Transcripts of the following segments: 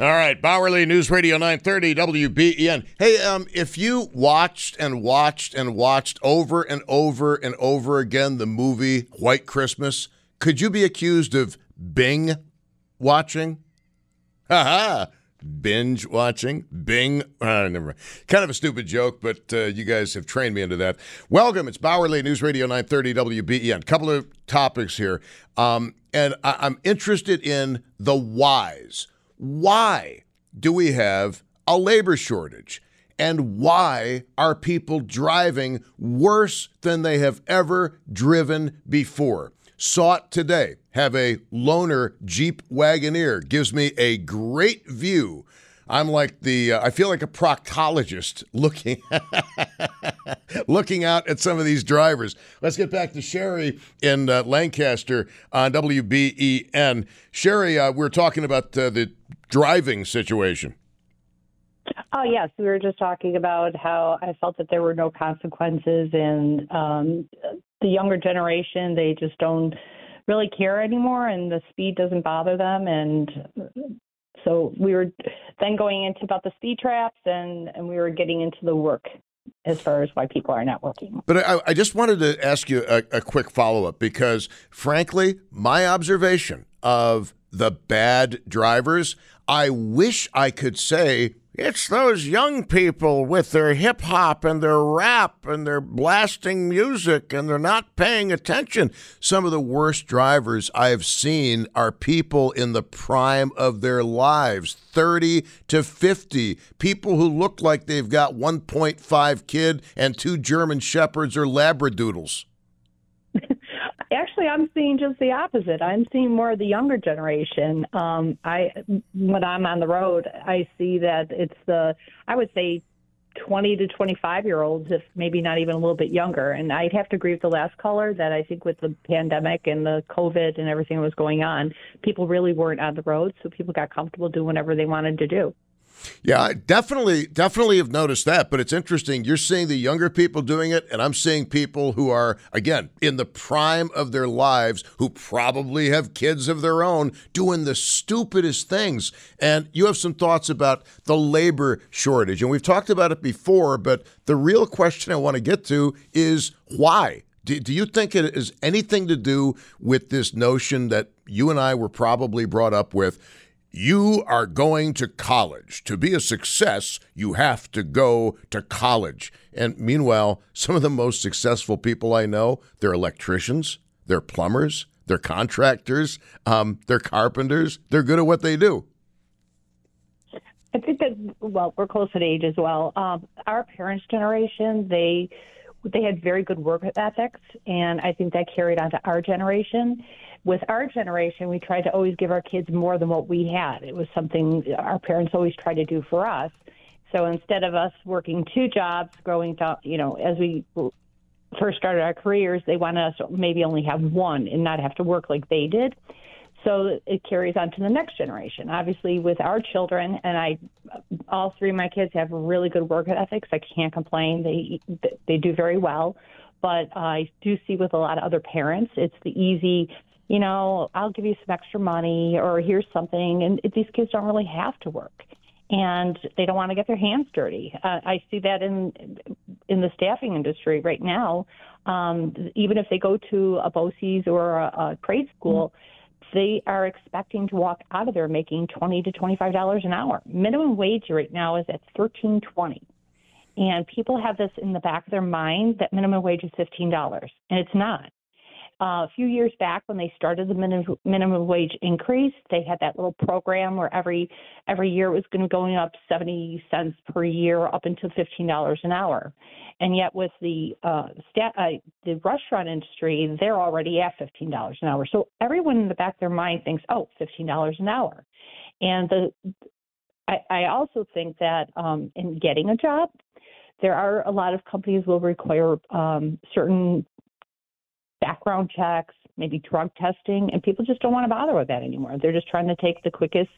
All right, Bauerle News Radio 930 WBEN. Hey, um, if you watched and watched and watched over and over and over again the movie White Christmas, could you be accused of Bing watching? Ha ha! Binge watching, Bing. Uh, never mind. Kind of a stupid joke, but uh, you guys have trained me into that. Welcome. It's Bauerle News Radio 930 WBEN. Couple of topics here, um, and I- I'm interested in the whys. Why do we have a labor shortage? And why are people driving worse than they have ever driven before? Sought today. Have a loaner Jeep Wagoneer. Gives me a great view. I'm like the, uh, I feel like a proctologist looking, looking out at some of these drivers. Let's get back to Sherry in uh, Lancaster on WBEN. Sherry, uh, we're talking about uh, the driving situation. Oh yes, we were just talking about how I felt that there were no consequences, and um, the younger generation they just don't really care anymore, and the speed doesn't bother them, and so we were then going into about the speed traps, and and we were getting into the work as far as why people are not working. But I, I just wanted to ask you a, a quick follow up because, frankly, my observation of the bad drivers, I wish I could say it's those young people with their hip hop and their rap and their blasting music and they're not paying attention. Some of the worst drivers I've seen are people in the prime of their lives, 30 to 50, people who look like they've got 1.5 kid and two German shepherds or labradoodles. Actually, I'm seeing just the opposite. I'm seeing more of the younger generation. Um, I when I'm on the road, I see that it's the I would say 20 to 25 year olds, if maybe not even a little bit younger. And I'd have to agree with the last caller that I think with the pandemic and the COVID and everything that was going on, people really weren't on the road, so people got comfortable doing whatever they wanted to do. Yeah, I definitely, definitely have noticed that. But it's interesting. You're seeing the younger people doing it, and I'm seeing people who are, again, in the prime of their lives, who probably have kids of their own, doing the stupidest things. And you have some thoughts about the labor shortage. And we've talked about it before, but the real question I want to get to is why? Do, do you think it is anything to do with this notion that you and I were probably brought up with? You are going to college. To be a success, you have to go to college. And meanwhile, some of the most successful people I know, they're electricians, they're plumbers, they're contractors, um, they're carpenters. They're good at what they do. I think that well, we're close in age as well. Um, our parents' generation, they they had very good work ethics, and I think that carried on to our generation. With our generation, we tried to always give our kids more than what we had. It was something our parents always tried to do for us. So instead of us working two jobs, growing to, you know, as we first started our careers, they wanted us to maybe only have one and not have to work like they did. So it carries on to the next generation. Obviously, with our children, and I, all three of my kids have really good work ethics. I can't complain. They they do very well, but I do see with a lot of other parents, it's the easy, you know, I'll give you some extra money or here's something, and these kids don't really have to work and they don't want to get their hands dirty. Uh, I see that in in the staffing industry right now. Um, even if they go to a BOCES or a, a trade school, they are expecting to walk out of there making twenty to twenty five dollars an hour. Minimum wage right now is at thirteen twenty. And people have this in the back of their mind that minimum wage is fifteen dollars, and it's not. Uh, a few years back, when they started the minimum minimum wage increase, they had that little program where every every year it was going to going up seventy cents per year up until fifteen dollars an hour. And yet, with the uh, stat, uh, the restaurant industry, they're already at fifteen dollars an hour. So everyone in the back of their mind thinks, oh, fifteen dollars an hour. And the I, I also think that um, in getting a job, there are a lot of companies will require um, certain background checks, maybe drug testing, and people just don't want to bother with that anymore. They're just trying to take the quickest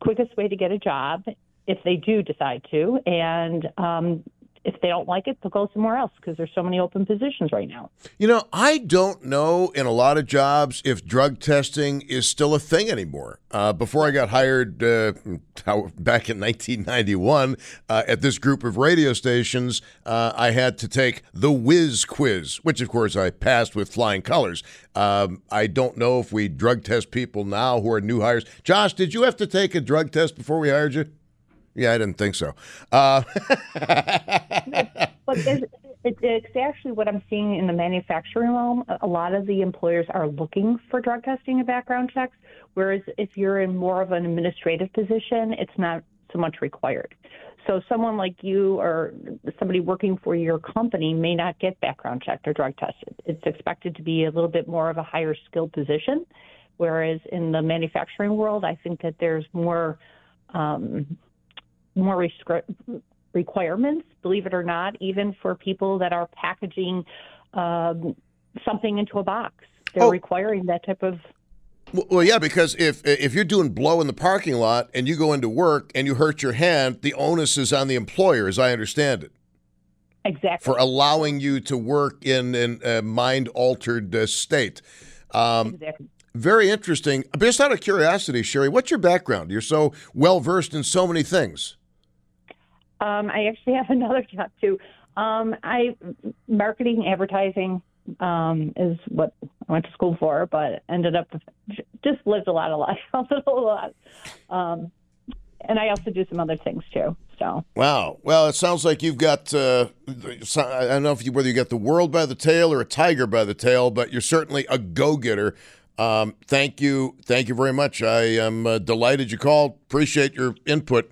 quickest way to get a job if they do decide to, and um, if they don't like it, they'll go somewhere else because there's so many open positions right now. You know, I don't know in a lot of jobs if drug testing is still a thing anymore. Uh, before I got hired uh, back in 1991 uh, at this group of radio stations, uh, I had to take the Whiz quiz, which of course I passed with flying colors. Um, I don't know if we drug test people now who are new hires. Josh, did you have to take a drug test before we hired you? Yeah, I didn't think so. Uh, but it's, it's actually what I'm seeing in the manufacturing realm. A lot of the employers are looking for drug testing and background checks, whereas if you're in more of an administrative position, it's not so much required. So someone like you or somebody working for your company may not get background checked or drug tested. It's expected to be a little bit more of a higher skill position, whereas in the manufacturing world, I think that there's more um, more rescri- requirements, believe it or not, even for people that are packaging um, something into a box. They're oh. requiring that type of. Well, yeah, because if if you're doing blow in the parking lot and you go into work and you hurt your hand, the onus is on the employer, as I understand it. Exactly. For allowing you to work in, in a mind altered uh, state. Um, exactly. Very interesting. Just out of curiosity, Sherry, what's your background? You're so well versed in so many things. Um, I actually have another job too. Um, I marketing, advertising um, is what I went to school for, but ended up just lived a lot of life, a lot. Um, and I also do some other things too. So wow, well, it sounds like you've got. Uh, I don't know if you, whether you got the world by the tail or a tiger by the tail, but you're certainly a go-getter. Um, thank you, thank you very much. I am uh, delighted you called. Appreciate your input.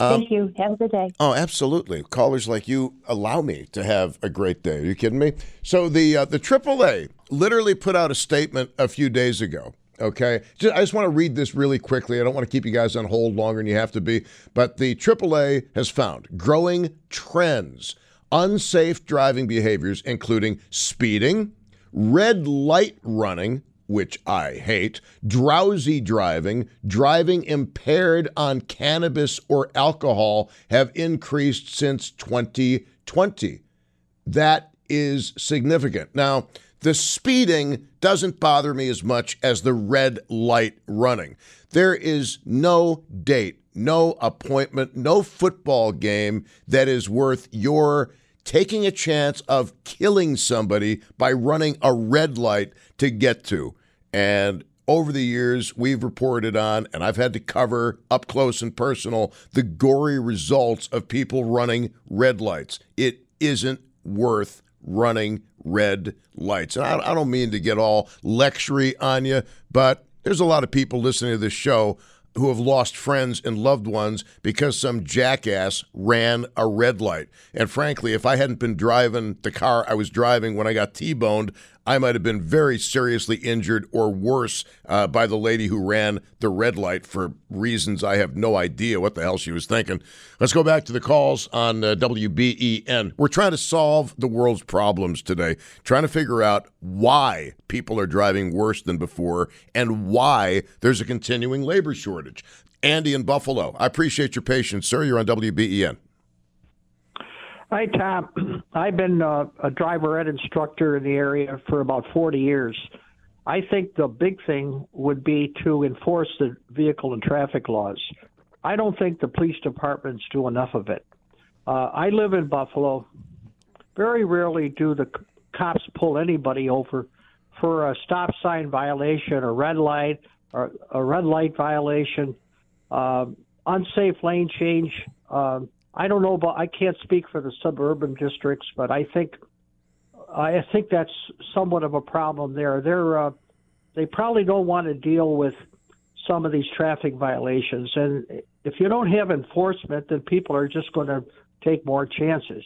Um, Thank you. Have a good day. Oh, absolutely. Callers like you allow me to have a great day. Are you kidding me? So the uh, the AAA literally put out a statement a few days ago. Okay, just, I just want to read this really quickly. I don't want to keep you guys on hold longer than you have to be. But the AAA has found growing trends, unsafe driving behaviors, including speeding, red light running, which I hate, drowsy driving, driving impaired on cannabis or alcohol have increased since 2020. That is significant. Now, the speeding doesn't bother me as much as the red light running. There is no date, no appointment, no football game that is worth your taking a chance of killing somebody by running a red light to get to. And over the years, we've reported on, and I've had to cover up close and personal, the gory results of people running red lights. It isn't worth running red lights. And I, don't mean to get all lectury on you, but there's a lot of people listening to this show who have lost friends and loved ones because some jackass ran a red light. And frankly, if I hadn't been driving the car I was driving when I got T boned, I might have been very seriously injured or worse uh, by the lady who ran the red light for reasons I have no idea what the hell she was thinking. Let's go back to the calls on uh, WBEN. We're trying to solve the world's problems today, trying to figure out why people are driving worse than before and why there's a continuing labor shortage. Andy in Buffalo, I appreciate your patience, sir. You're on WBEN. Hi, Tom. I've been uh, a driver ed instructor in the area for about 40 years. I think the big thing would be to enforce the vehicle and traffic laws. I don't think the police departments do enough of it. Uh, I live in Buffalo. Very rarely do the cops pull anybody over for a stop sign violation, a red light, or a red light violation, um, unsafe lane change. Um, I don't know about. I can't speak for the suburban districts, but I think I think that's somewhat of a problem there. They're uh, they probably don't want to deal with some of these traffic violations, and if you don't have enforcement, then people are just going to take more chances.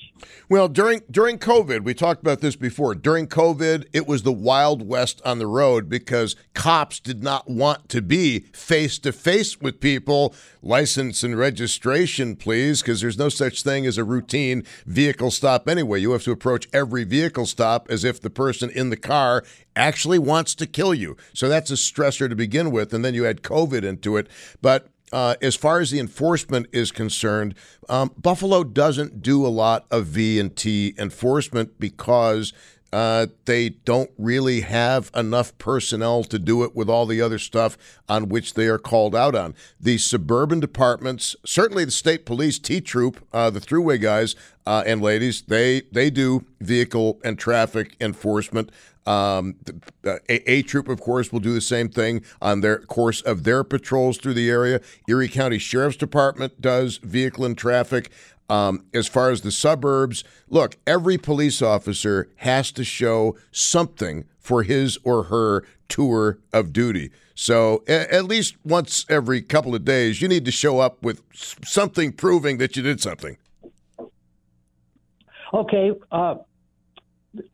Well, during during COVID, we talked about this before. During COVID, it was the wild west on the road because cops did not want to be face to face with people. License and registration, please, because there's no such thing as a routine vehicle stop anyway. You have to approach every vehicle stop as if the person in the car actually wants to kill you. So that's a stressor to begin with, and then you add COVID into it. But uh, as far as the enforcement is concerned, um, Buffalo doesn't do a lot of V and T enforcement because uh, they don't really have enough personnel to do it with all the other stuff on which they are called out on. The suburban departments, certainly the state police, T Troop, uh, the Thruway guys uh, and ladies, they they do vehicle and traffic enforcement. Um, a, a, troop, of course, will do the same thing on their course of their patrols through the area. Erie County Sheriff's Department does vehicle and traffic. Um, as far as the suburbs, look, every police officer has to show something for his or her tour of duty. So a- at least once every couple of days, you need to show up with something proving that you did something. Okay, uh,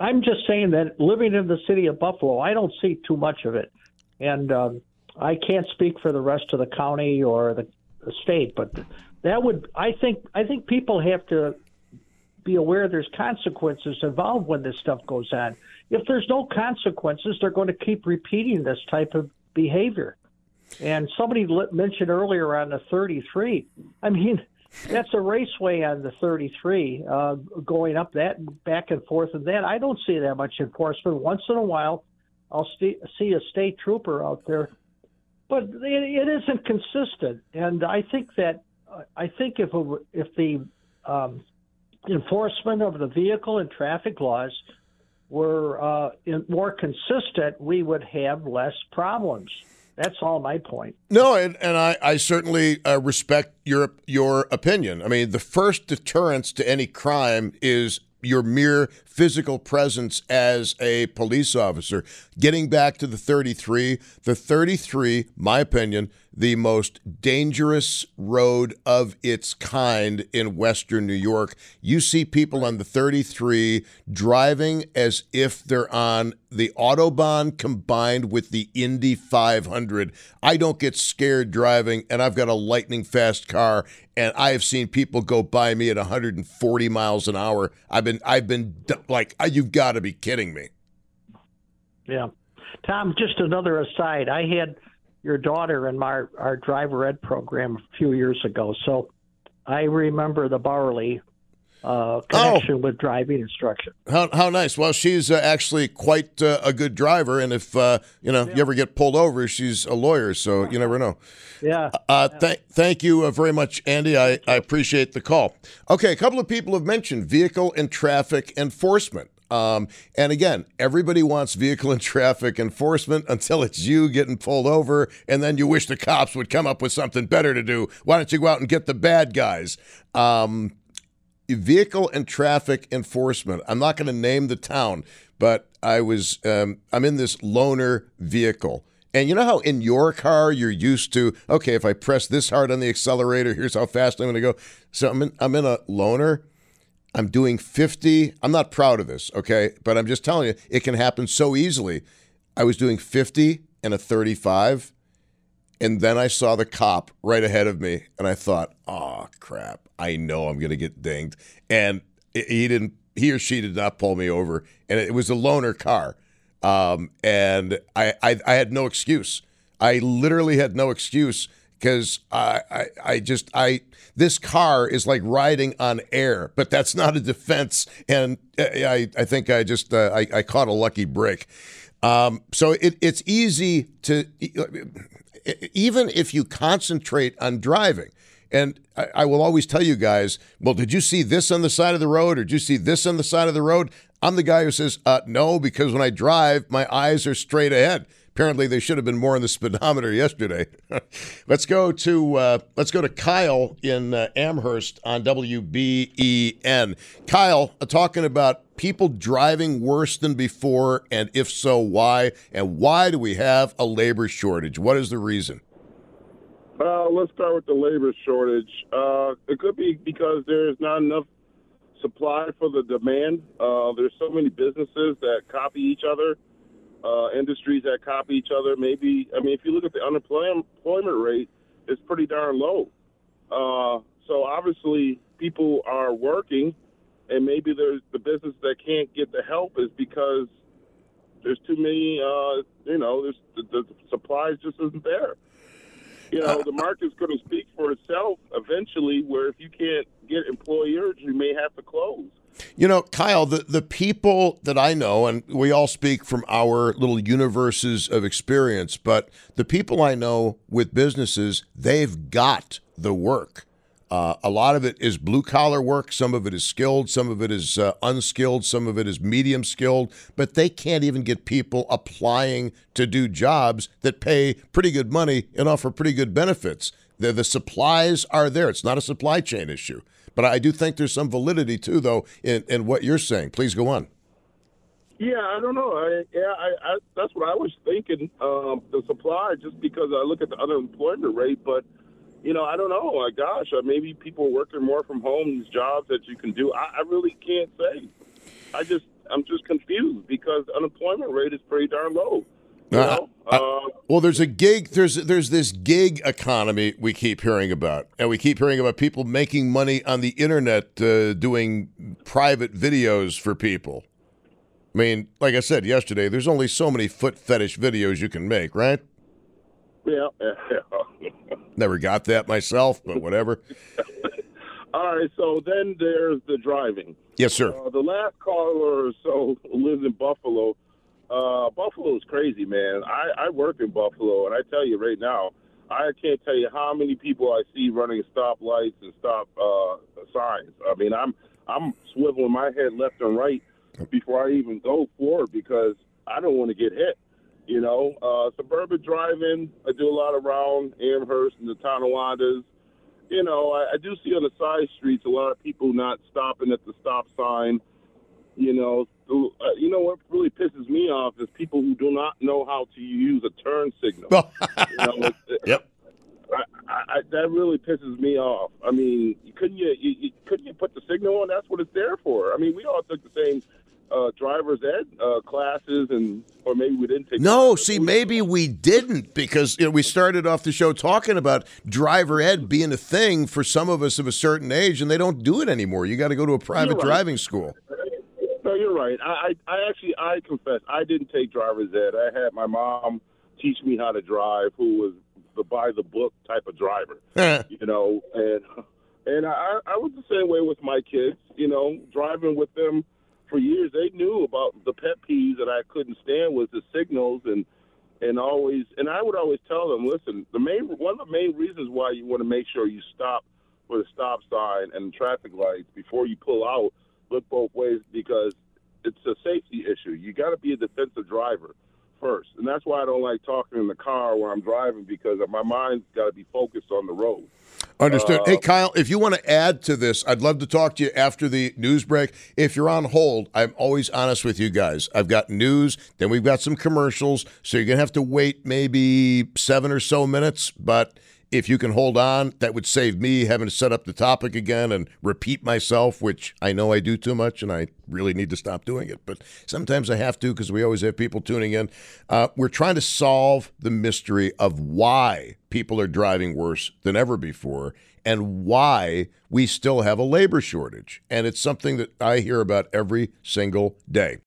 I'm just saying that living in the city of Buffalo, I don't see too much of it, and um, I can't speak for the rest of the county or the, the state, but that would I think I think people have to be aware there's consequences involved when this stuff goes on. If there's no consequences, they're going to keep repeating this type of behavior. And somebody mentioned earlier on the 33. I mean, that's a raceway on the 33, uh, going up that back and forth. And then I don't see that much enforcement. Once in a while, I'll st- see a state trooper out there, but it, it isn't consistent. And I think that I think if it, if the um, enforcement of the vehicle and traffic laws were uh, more consistent, we would have less problems. That's all my point. No, and, and I, I certainly uh, respect your your opinion. I mean, the first deterrence to any crime is your mere physical presence as a police officer. Getting back to the 33, the 33, my opinion, the most dangerous road of its kind in Western New York. You see people on the 33 driving as if they're on the Autobahn combined with the Indy 500. I don't get scared driving, and I've got a lightning fast car, and I have seen people go by me at 140 miles an hour. I've been, I've been like, you've got to be kidding me. Yeah. Tom, just another aside. I had your daughter in my our driver ed program a few years ago. So I remember the Bauerle uh, connection oh. with driving instruction. How, how nice! Well, she's uh, actually quite uh, a good driver, and if uh, you know yeah. you ever get pulled over, she's a lawyer, so you never know. Yeah. Uh, yeah. Th- thank you uh, very much, Andy. I, I appreciate the call. Okay, a couple of people have mentioned vehicle and traffic enforcement. Um, and again, everybody wants vehicle and traffic enforcement until it's you getting pulled over, and then you wish the cops would come up with something better to do. Why don't you go out and get the bad guys? Um, vehicle and traffic enforcement. I'm not going to name the town, but I was um, I'm in this loaner vehicle. And you know how in your car you're used to, okay, if I press this hard on the accelerator, here's how fast I'm going to go. So I'm in, I'm in a loaner I'm doing 50. I'm not proud of this, okay? But I'm just telling you, it can happen so easily. I was doing 50 and a 35, and then I saw the cop right ahead of me, and I thought, oh, crap. I know I'm going to get dinged. And he didn't, he or she did not pull me over. And it was a loaner car. Um, and I, I, I had no excuse. I literally had no excuse because I, I, I just I this car is like riding on air, but that's not a defense. And I, I think I just uh, I, I caught a lucky break. Um, so it, it's easy to even if you concentrate on driving. And I, I will always tell you guys, well, did you see this on the side of the road, or did you see this on the side of the road? I'm the guy who says, uh, no, because when I drive, my eyes are straight ahead. Apparently, they should have been more on the speedometer yesterday. let's go to uh, let's go to Kyle in uh, Amherst on WBEN. Kyle, uh, talking about people driving worse than before, and if so, why? And why do we have a labor shortage? What is the reason? Uh, let's start with the labor shortage. Uh, it could be because there's not enough supply for the demand. Uh, there's so many businesses that copy each other uh, industries that copy each other. Maybe I mean, if you look at the unemployment rate, it's pretty darn low. Uh, so obviously, people are working, and maybe there's the business that can't get the help is because there's too many. Uh, you know, there's the, the supply just isn't there. You know, the market's going to speak for itself eventually. Where if you can't get employers, you may have to close. You know, Kyle, the, the people that I know, and we all speak from our little universes of experience, but the people I know with businesses, they've got the work. Uh, a lot of it is blue collar work. Some of it is skilled. Some of it is uh, unskilled. Some of it is medium skilled. But they can't even get people applying to do jobs that pay pretty good money and offer pretty good benefits. The, the supplies are there. It's not a supply chain issue. But I do think there's some validity too, though, in, in what you're saying. Please go on. Yeah, I don't know. I, yeah, I, I, that's what I was thinking. Um, the supply, just because I look at the unemployment rate, but you know, I don't know. Like, gosh, uh, maybe people working more from home. These jobs that you can do, I, I really can't say. I just, I'm just confused because unemployment rate is pretty darn low. Uh, uh, well, there's a gig. There's there's this gig economy we keep hearing about, and we keep hearing about people making money on the internet uh, doing private videos for people. I mean, like I said yesterday, there's only so many foot fetish videos you can make, right? Yeah. Never got that myself, but whatever. All right. So then there's the driving. Yes, sir. Uh, the last caller or so lives in Buffalo uh, Buffalo is crazy, man. I, I work in Buffalo, and I tell you right now, I can't tell you how many people I see running stoplights and stop uh, signs. I mean, I'm I'm swiveling my head left and right before I even go forward because I don't want to get hit. You know, uh, suburban driving. I do a lot around Amherst and the Tonawandas. You know, I, I do see on the side streets a lot of people not stopping at the stop sign. You know, uh, you know what really pisses me off is people who do not know how to use a turn signal. you know, yep. I, I, that really pisses me off. I mean, couldn't you, you, you, couldn't you put the signal on? That's what it's there for. I mean, we all took the same uh, driver's ed uh, classes, and or maybe we didn't take. No, see, maybe we didn't because you know, we started off the show talking about driver ed being a thing for some of us of a certain age, and they don't do it anymore. You got to go to a private right. driving school. No, you're right. I, I, I actually, I confess, I didn't take driver's ed. I had my mom teach me how to drive, who was the by the book type of driver, you know, and and I, I was the same way with my kids, you know, driving with them for years. They knew about the pet peeves that I couldn't stand was the signals and and always and I would always tell them, listen, the main one of the main reasons why you want to make sure you stop for the stop sign and traffic lights before you pull out look both ways because it's a safety issue. You got to be a defensive driver first, and that's why I don't like talking in the car when I'm driving because my mind's got to be focused on the road. Understood. Uh, hey, Kyle, if you want to add to this, I'd love to talk to you after the news break. If you're on hold, I'm always honest with you guys. I've got news, then we've got some commercials, so you're going to have to wait maybe seven or so minutes, but if you can hold on, that would save me having to set up the topic again and repeat myself, which I know I do too much and I really need to stop doing it. But sometimes I have to because we always have people tuning in. Uh, we're trying to solve the mystery of why people are driving worse than ever before and why we still have a labor shortage. And it's something that I hear about every single day.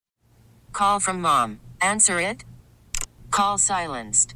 Call from mom. Answer it. Call silenced.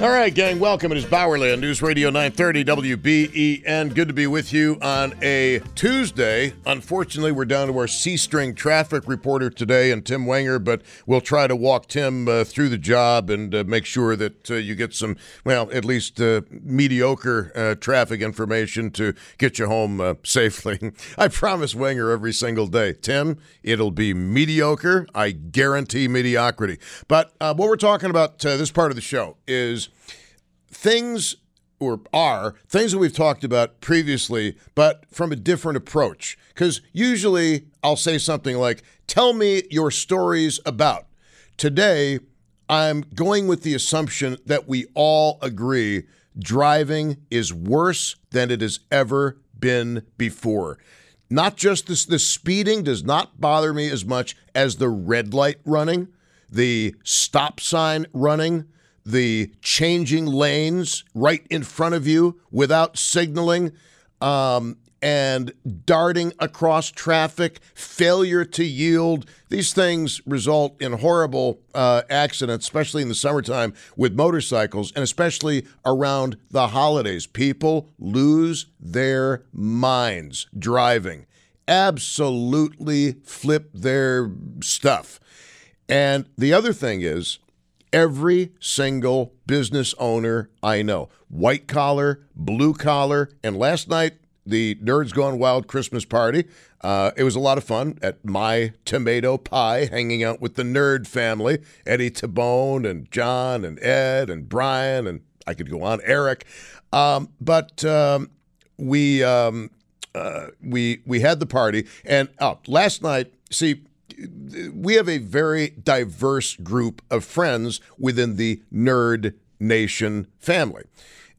All right, gang, welcome. It is on News Radio 930 WBEN. Good to be with you on a Tuesday. Unfortunately, we're down to our C string traffic reporter today and Tim Wenger, but we'll try to walk Tim uh, through the job and uh, make sure that uh, you get some, well, at least uh, mediocre uh, traffic information to get you home uh, safely. I promise Wenger every single day, Tim, it'll be mediocre. I guarantee mediocrity. But what we're talking about this part of the show is things or are things that we've talked about previously, but from a different approach. Because usually I'll say something like, Tell me your stories about. Today, I'm going with the assumption that we all agree driving is worse than it has ever been before. Not just this, the speeding does not bother me as much as the red light running, the stop sign running the changing lanes right in front of you without signaling, um, and darting across traffic, failure to yield. These things result in horrible uh, accidents, especially in the summertime with motorcycles, and especially around the holidays. People lose their minds driving, absolutely flip their stuff. And the other thing is, every single business owner I know, white collar, blue collar, and last night the Nerds Gone Wild Christmas party. Uh, it was a lot of fun at my tomato pie, hanging out with the nerd family, Eddie Tabone and John and Ed and Brian and I could go on, Eric. Um, but um, we um, uh, we we had the party, and oh, last night, see, we have a very diverse group of friends within the Nerd Nation family.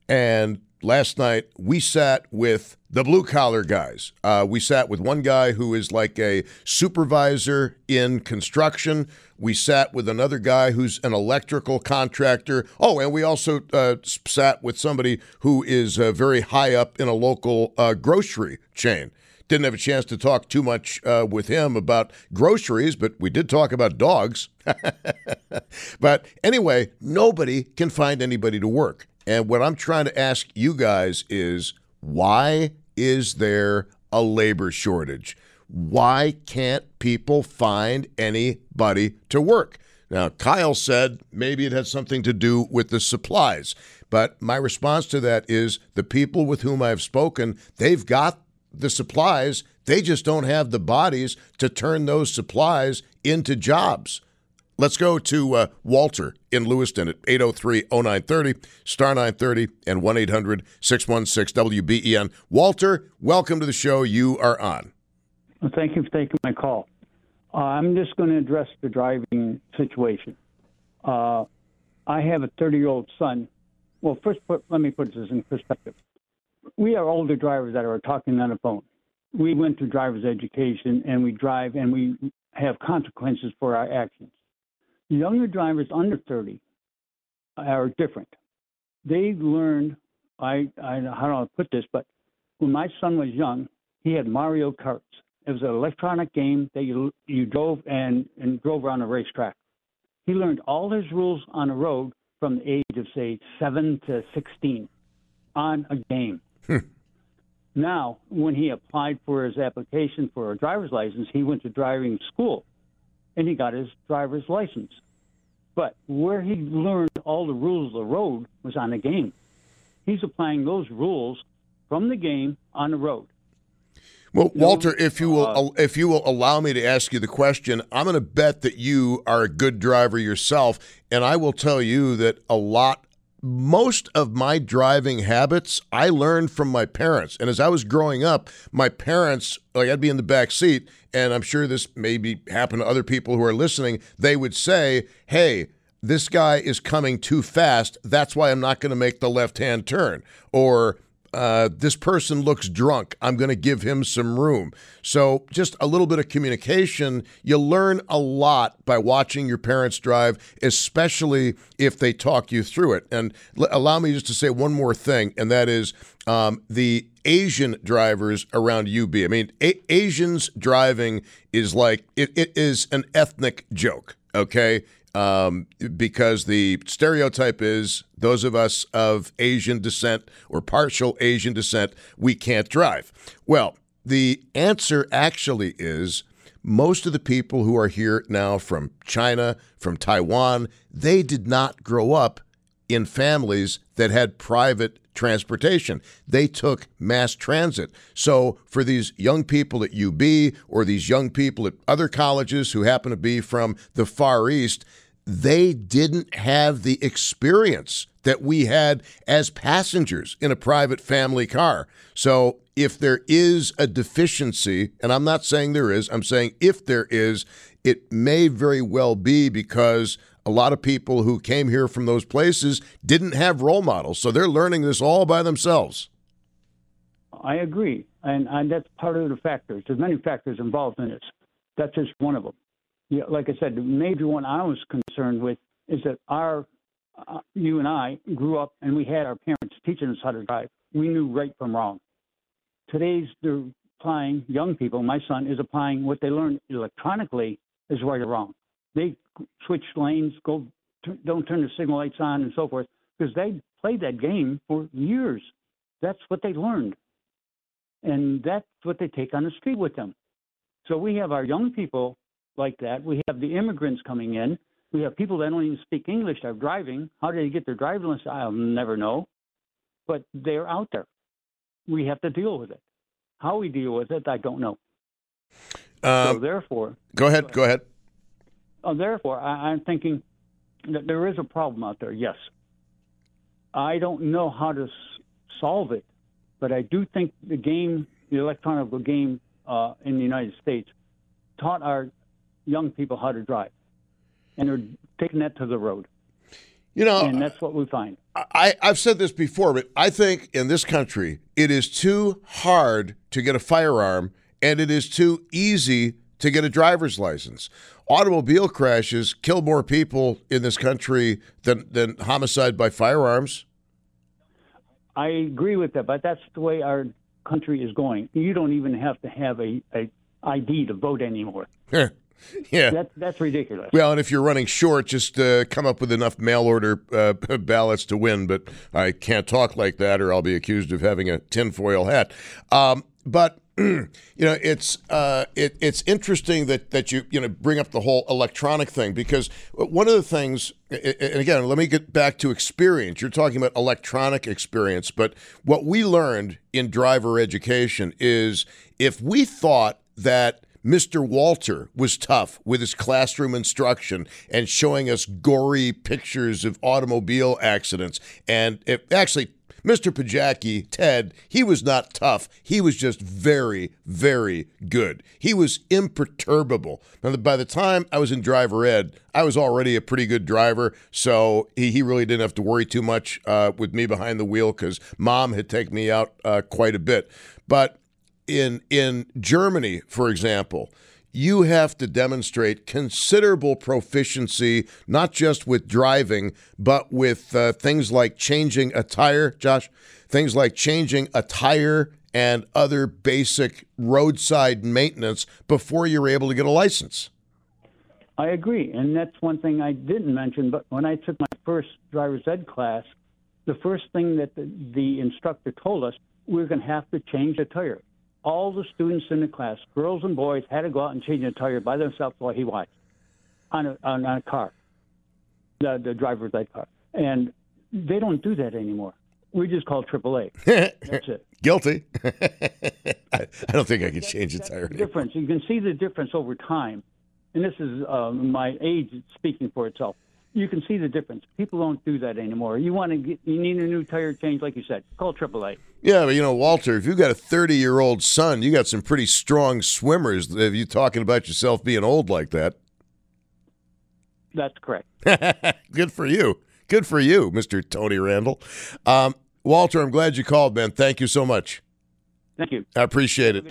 And last night we sat with the blue collar guys. Uh, we sat with one guy who is like a supervisor in construction. We sat with another guy who's an electrical contractor. Oh, and we also uh, sat with somebody who is uh, very high up in a local uh, grocery chain. Didn't have a chance to talk too much uh, with him about groceries, but we did talk about dogs. but anyway, nobody can find anybody to work. And what I'm trying to ask you guys is why is there a labor shortage? Why can't people find anybody to work? Now, Kyle said maybe it has something to do with the supplies. But my response to that is the people with whom I've spoken, they've got the supplies. They just don't have the bodies to turn those supplies into jobs. Let's go to uh, Walter in Lewiston at 803 0930, star 930, and 1 800 616 WBEN. Walter, welcome to the show. You are on. Well, thank you for taking my call. Uh, I'm just going to address the driving situation. Uh, I have a 30 year old son. Well, first, put, let me put this in perspective we are older drivers that are talking on the phone. We went through driver's education and we drive and we have consequences for our actions. Younger drivers under 30 are different. They learned, I, I how do I put this, but when my son was young, he had Mario Karts. It was an electronic game that you you drove and, and drove around a racetrack. He learned all his rules on the road from the age of say seven to sixteen on a game. Now, when he applied for his application for a driver's license, he went to driving school and he got his driver's license. But where he learned all the rules of the road was on the game. He's applying those rules from the game on the road. Well, Walter, if you will, uh, if you will allow me to ask you the question, I'm going to bet that you are a good driver yourself, and I will tell you that a lot most of my driving habits I learned from my parents. And as I was growing up, my parents, like I'd be in the back seat, and I'm sure this maybe happened to other people who are listening, they would say, Hey, this guy is coming too fast. That's why I'm not going to make the left hand turn. Or uh, this person looks drunk. I'm going to give him some room. So, just a little bit of communication. You learn a lot by watching your parents drive, especially if they talk you through it. And l- allow me just to say one more thing, and that is um, the Asian drivers around UB. I mean, a- Asians driving is like, it, it is an ethnic joke, okay? Um, because the stereotype is those of us of Asian descent or partial Asian descent, we can't drive. Well, the answer actually is most of the people who are here now from China, from Taiwan, they did not grow up in families that had private transportation. They took mass transit. So for these young people at UB or these young people at other colleges who happen to be from the Far East, they didn't have the experience that we had as passengers in a private family car. So if there is a deficiency, and I'm not saying there is, I'm saying if there is, it may very well be because a lot of people who came here from those places didn't have role models. So they're learning this all by themselves. I agree. And, and that's part of the factors. There's many factors involved in this. That's just one of them. Yeah, like I said, the major one I was concerned with is that our, uh, you and I grew up and we had our parents teaching us how to drive. We knew right from wrong. Today's they're applying, young people, my son is applying what they learned electronically is right or wrong. They switch lanes, go, don't turn the signal lights on, and so forth, because they played that game for years. That's what they learned. And that's what they take on the street with them. So we have our young people like that. We have the immigrants coming in. We have people that don't even speak English that are driving. How did they get their driver's license? I'll never know. But they're out there. We have to deal with it. How we deal with it, I don't know. Um, so therefore, go ahead. Go ahead. Uh, therefore, I, I'm thinking that there is a problem out there. Yes, I don't know how to s- solve it, but I do think the game, the electronic game uh, in the United States, taught our young people how to drive, and they're taking that to the road. You know, and that's what we find. I, I've said this before, but I think in this country, it is too hard to get a firearm and it is too easy to get a driver's license. Automobile crashes kill more people in this country than, than homicide by firearms. I agree with that, but that's the way our country is going. You don't even have to have a, a ID to vote anymore. yeah. Yeah, that, that's ridiculous. Well, and if you're running short, just uh, come up with enough mail order uh, ballots to win. But I can't talk like that, or I'll be accused of having a tinfoil hat. Um, but you know, it's uh, it, it's interesting that that you you know bring up the whole electronic thing because one of the things, and again, let me get back to experience. You're talking about electronic experience, but what we learned in driver education is if we thought that Mr. Walter was tough with his classroom instruction and showing us gory pictures of automobile accidents. And it, actually, Mr. Pajaki, Ted, he was not tough. He was just very, very good. He was imperturbable. Now, by the time I was in driver ed, I was already a pretty good driver, so he, he really didn't have to worry too much uh, with me behind the wheel because mom had taken me out uh, quite a bit. But in in Germany, for example, you have to demonstrate considerable proficiency, not just with driving, but with uh, things like changing a tire, Josh, things like changing a tire and other basic roadside maintenance before you're able to get a license. I agree, and that's one thing I didn't mention. But when I took my first driver's ed class, the first thing that the, the instructor told us we are going to have to change a tire all the students in the class, girls and boys, had to go out and change a tire by themselves while he watched on a, on a car, the, the driver's ed car. And they don't do that anymore. We just call AAA. That's it. Guilty. I, I, don't think I could change a tire. The difference. You can see the difference over time. And this is um, my age speaking for itself. You can see the difference. People don't do that anymore. You want to get, you need a new tire change, like you said. Call AAA. Yeah, but you know, Walter, if you've got a 30 year old son, you got some pretty strong swimmers. If you talking about yourself being old like that, That's correct. good for you. Good for you, Mister Tony Randall. Um, Walter, I'm glad you called, man. Thank you so much. Thank you. I appreciate it.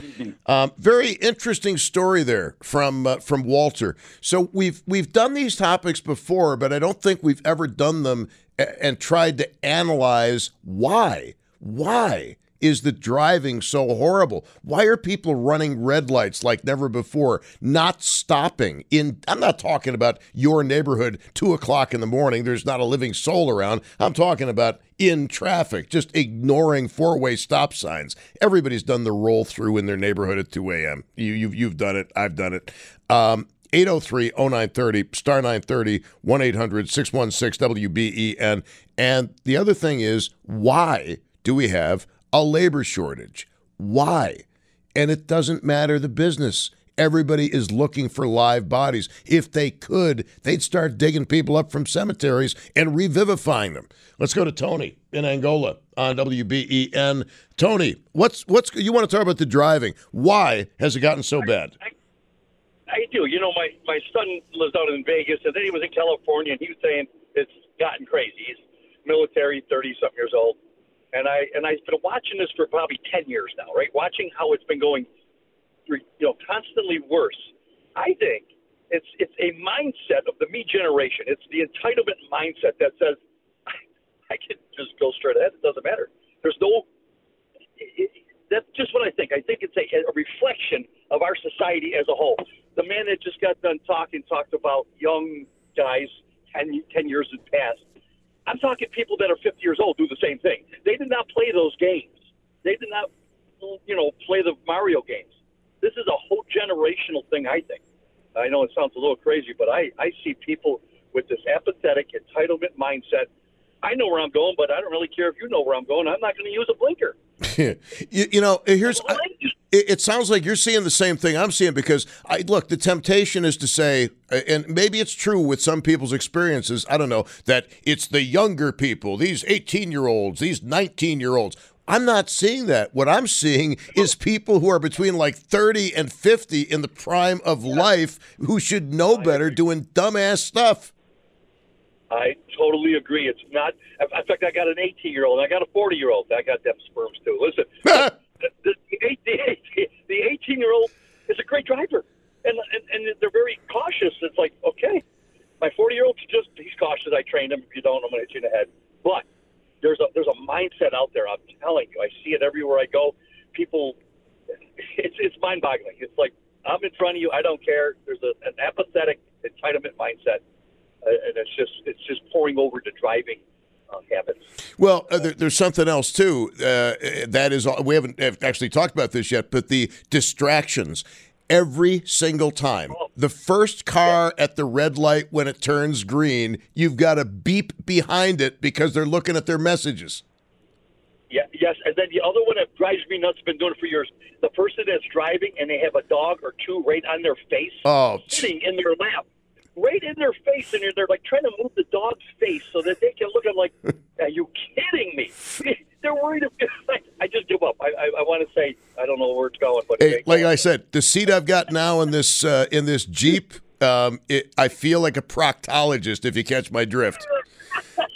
Um, very interesting story there from uh, from Walter. So we've we've done these topics before, but I don't think we've ever done them a- and tried to analyze why. Why is the driving so horrible? Why are people running red lights like never before? Not stopping in. I'm not talking about your neighborhood, two o'clock in the morning. There's not a living soul around. I'm talking about in traffic, just ignoring four way stop signs. Everybody's done the roll through in their neighborhood at 2 a.m. You, you've, you've done it. I've done it. Um, 803 0930, star 930, 1 800 616 WBEN. And the other thing is, why do we have a labor shortage? Why? And it doesn't matter the business. Everybody is looking for live bodies. If they could, they'd start digging people up from cemeteries and revivifying them. Let's go to Tony in Angola on WBEN. Tony, what's what's you want to talk about the driving? Why has it gotten so bad? I do. You know, my my son lives out in Vegas, and then he was in California, and he was saying it's gotten crazy. He's military, thirty something years old, and I and I've been watching this for probably ten years now, right? Watching how it's been going, you know, constantly worse. I think it's it's a mindset of the me generation. It's the entitlement mindset that says I, I can just go straight ahead. It doesn't matter. There's no. It, that's just what I think. I think it's a, a reflection of our society as a whole. The man that just got done talking talked about young guys 10, 10 years had passed. I'm talking people that are 50 years old do the same thing. They did not play those games. They did not, you know, play the Mario games. This is a whole generational thing, I think. I know it sounds a little crazy, but I, I see people with this apathetic entitlement mindset. I know where I'm going, but I don't really care if you know where I'm going. I'm not going to use a blinker. you, you know, uh, here's. It, it sounds like you're seeing the same thing I'm seeing because I look. The temptation is to say, uh, and maybe it's true with some people's experiences. I don't know that it's the younger people, these 18 year olds, these 19 year olds. I'm not seeing that. What I'm seeing is people who are between like 30 and 50 in the prime of life who should know better doing dumbass stuff. I totally agree. It's not. In fact, I got an 18 year old. And I got a 40 year old. I got them sperms too. Listen, the, the, the, the 18 year old is a great driver, and, and and they're very cautious. It's like okay, my 40 year old just he's cautious. I trained him. If you don't, I'm going to hit you in the head. But there's a there's a mindset out there. I'm telling you, I see it everywhere I go. People, it's it's mind boggling. It's like I'm in front of you. I don't care. There's a, an apathetic entitlement mindset and it's just it's just pouring over to driving uh, habits. Well, uh, there, there's something else too. Uh, that is, we haven't actually talked about this yet, but the distractions. Every single time, the first car at the red light when it turns green, you've got a beep behind it because they're looking at their messages. Yeah, yes, and then the other one that drives me nuts, been doing it for years. The person that's driving and they have a dog or two right on their face, Oh, sitting in their lap, right in their face, and they're like trying to move the dog's face so that they can look at like, are you kidding me? they're worried. If, I just give up. I, I, I want to say I don't know where it's going, but Hey, like I said, the seat I've got now in this uh, in this Jeep, um, it, I feel like a proctologist. If you catch my drift.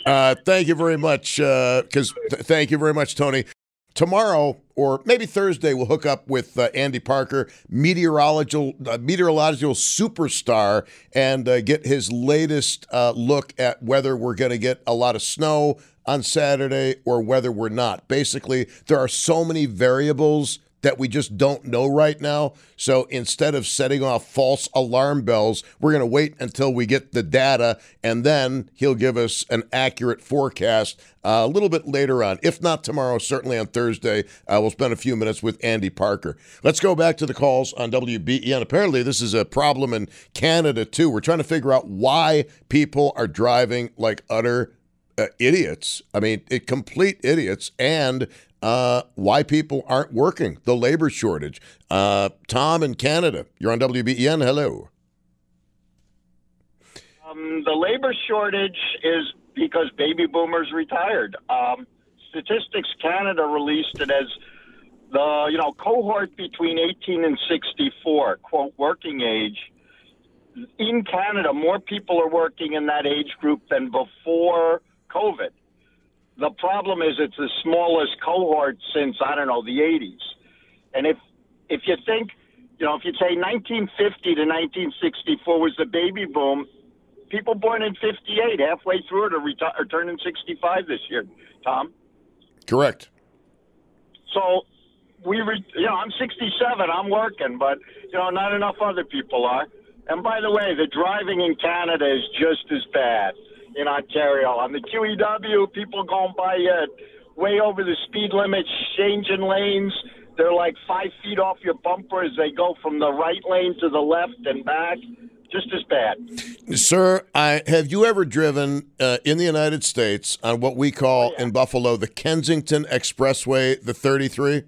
Uh, thank you very much. Because th- thank you very much, Tony. Tomorrow or maybe Thursday, we'll hook up with uh, Andy Parker, meteorological uh, meteorological superstar, and uh, get his latest uh, look at whether we're going to get a lot of snow on Saturday or whether we're not. Basically, there are so many variables that we just don't know right now. So instead of setting off false alarm bells, we're going to wait until we get the data and then he'll give us an accurate forecast uh, a little bit later on. If not tomorrow, certainly on Thursday, uh, we'll spend a few minutes with Andy Parker. Let's go back to the calls on WBEN. Apparently, this is a problem in Canada too. We're trying to figure out why people are driving like utter uh, idiots. I mean, it, complete idiots, and uh, why people aren't working, the labor shortage. Uh, Tom in Canada, you're on WBEN. Hello. Um, the labor shortage is because baby boomers retired. Um, Statistics Canada released it as the you know cohort between 18 and 64, quote working age. In Canada, more people are working in that age group than before COVID. The problem is it's the smallest cohort since I don't know the 80s. And if if you think, you know, if you say 1950 to 1964 was the baby boom, people born in 58 halfway through it are, reti- are turning 65 this year. Tom. Correct. So we, re- you know, I'm 67. I'm working, but you know, not enough other people are. And by the way, the driving in Canada is just as bad in Ontario. On the QEW, people going by uh, way over the speed limit, changing lanes. They're like five feet off your bumper as they go from the right lane to the left and back. Just as bad. Sir, I, have you ever driven uh, in the United States on what we call in Buffalo the Kensington Expressway, the 33?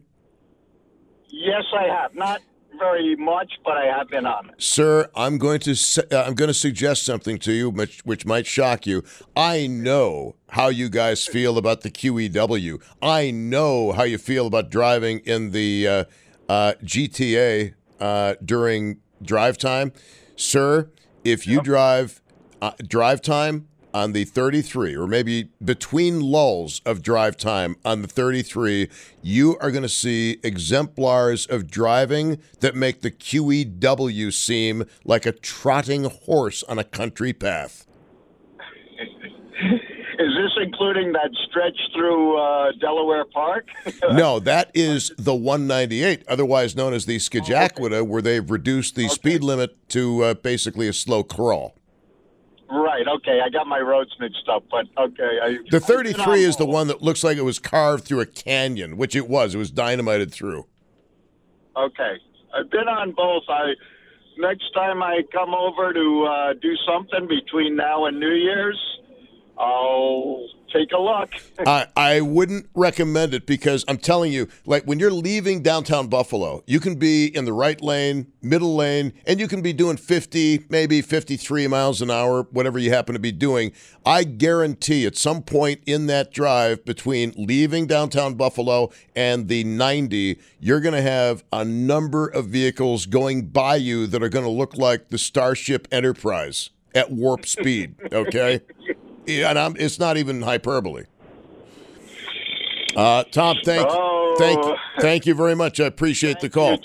Yes, I have. Not very much, but I have been on it. Sir, I'm going to su- uh, I'm going to suggest something to you, which, which might shock you. I know how you guys feel about the QEW. I know how you feel about driving in the uh, uh, GTA uh, during drive time, sir. If you drive uh, drive time on the 33, or maybe between lulls of drive time on the 33, you are going to see exemplars of driving that make the QEW seem like a trotting horse on a country path. Is this including that stretch through uh, Delaware Park? no, that is the 198, otherwise known as the Scajaquada, where they've reduced the speed limit to uh, basically a slow crawl. Right. Okay. I got my roads mixed up, but okay. I, The 33 is the one that looks like it was carved through a canyon, which it was. It was dynamited through. Okay. I've been on both. I next time I come over to uh, do something between now and New Year's, I'll take a look. I, I wouldn't recommend it because I'm telling you, like when you're leaving downtown Buffalo, you can be in the right lane, middle lane, and you can be doing 50, maybe 53 miles an hour, whatever you happen to be doing. I guarantee at some point in that drive between leaving downtown Buffalo and the 90, you're going to have a number of vehicles going by you that are going to look like the Starship Enterprise at warp speed, okay? Yeah, and I'm, it's not even hyperbole. Uh, Tom, thank, thank, thank you very much. I appreciate the call.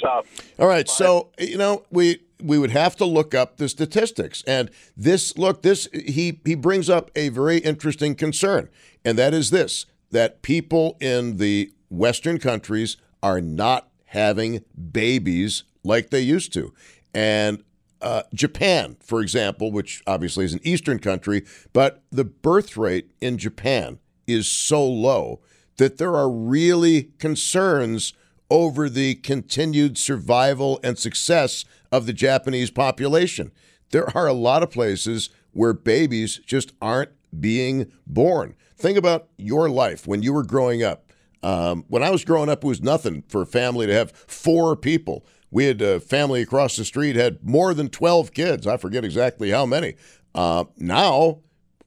All right, so you know we we would have to look up the statistics, and this look this he he brings up a very interesting concern, and that is this: that people in the Western countries are not having babies like they used to, and uh, Japan, for example, which obviously is an Eastern country, but the birth rate in Japan is so low that there are really concerns over the continued survival and success of the Japanese population. There are a lot of places where babies just aren't being born. Think about your life when you were growing up. Um, when I was growing up, it was nothing for a family to have four people. We had a family across the street had more than 12 kids. I forget exactly how many. Uh, now,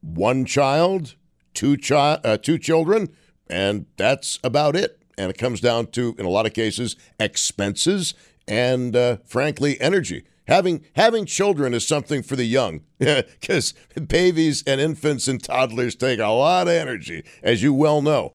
one child, two, chi- uh, two children, and that's about it. And it comes down to, in a lot of cases, expenses and, uh, frankly, energy. Having having children is something for the young because babies and infants and toddlers take a lot of energy, as you well know.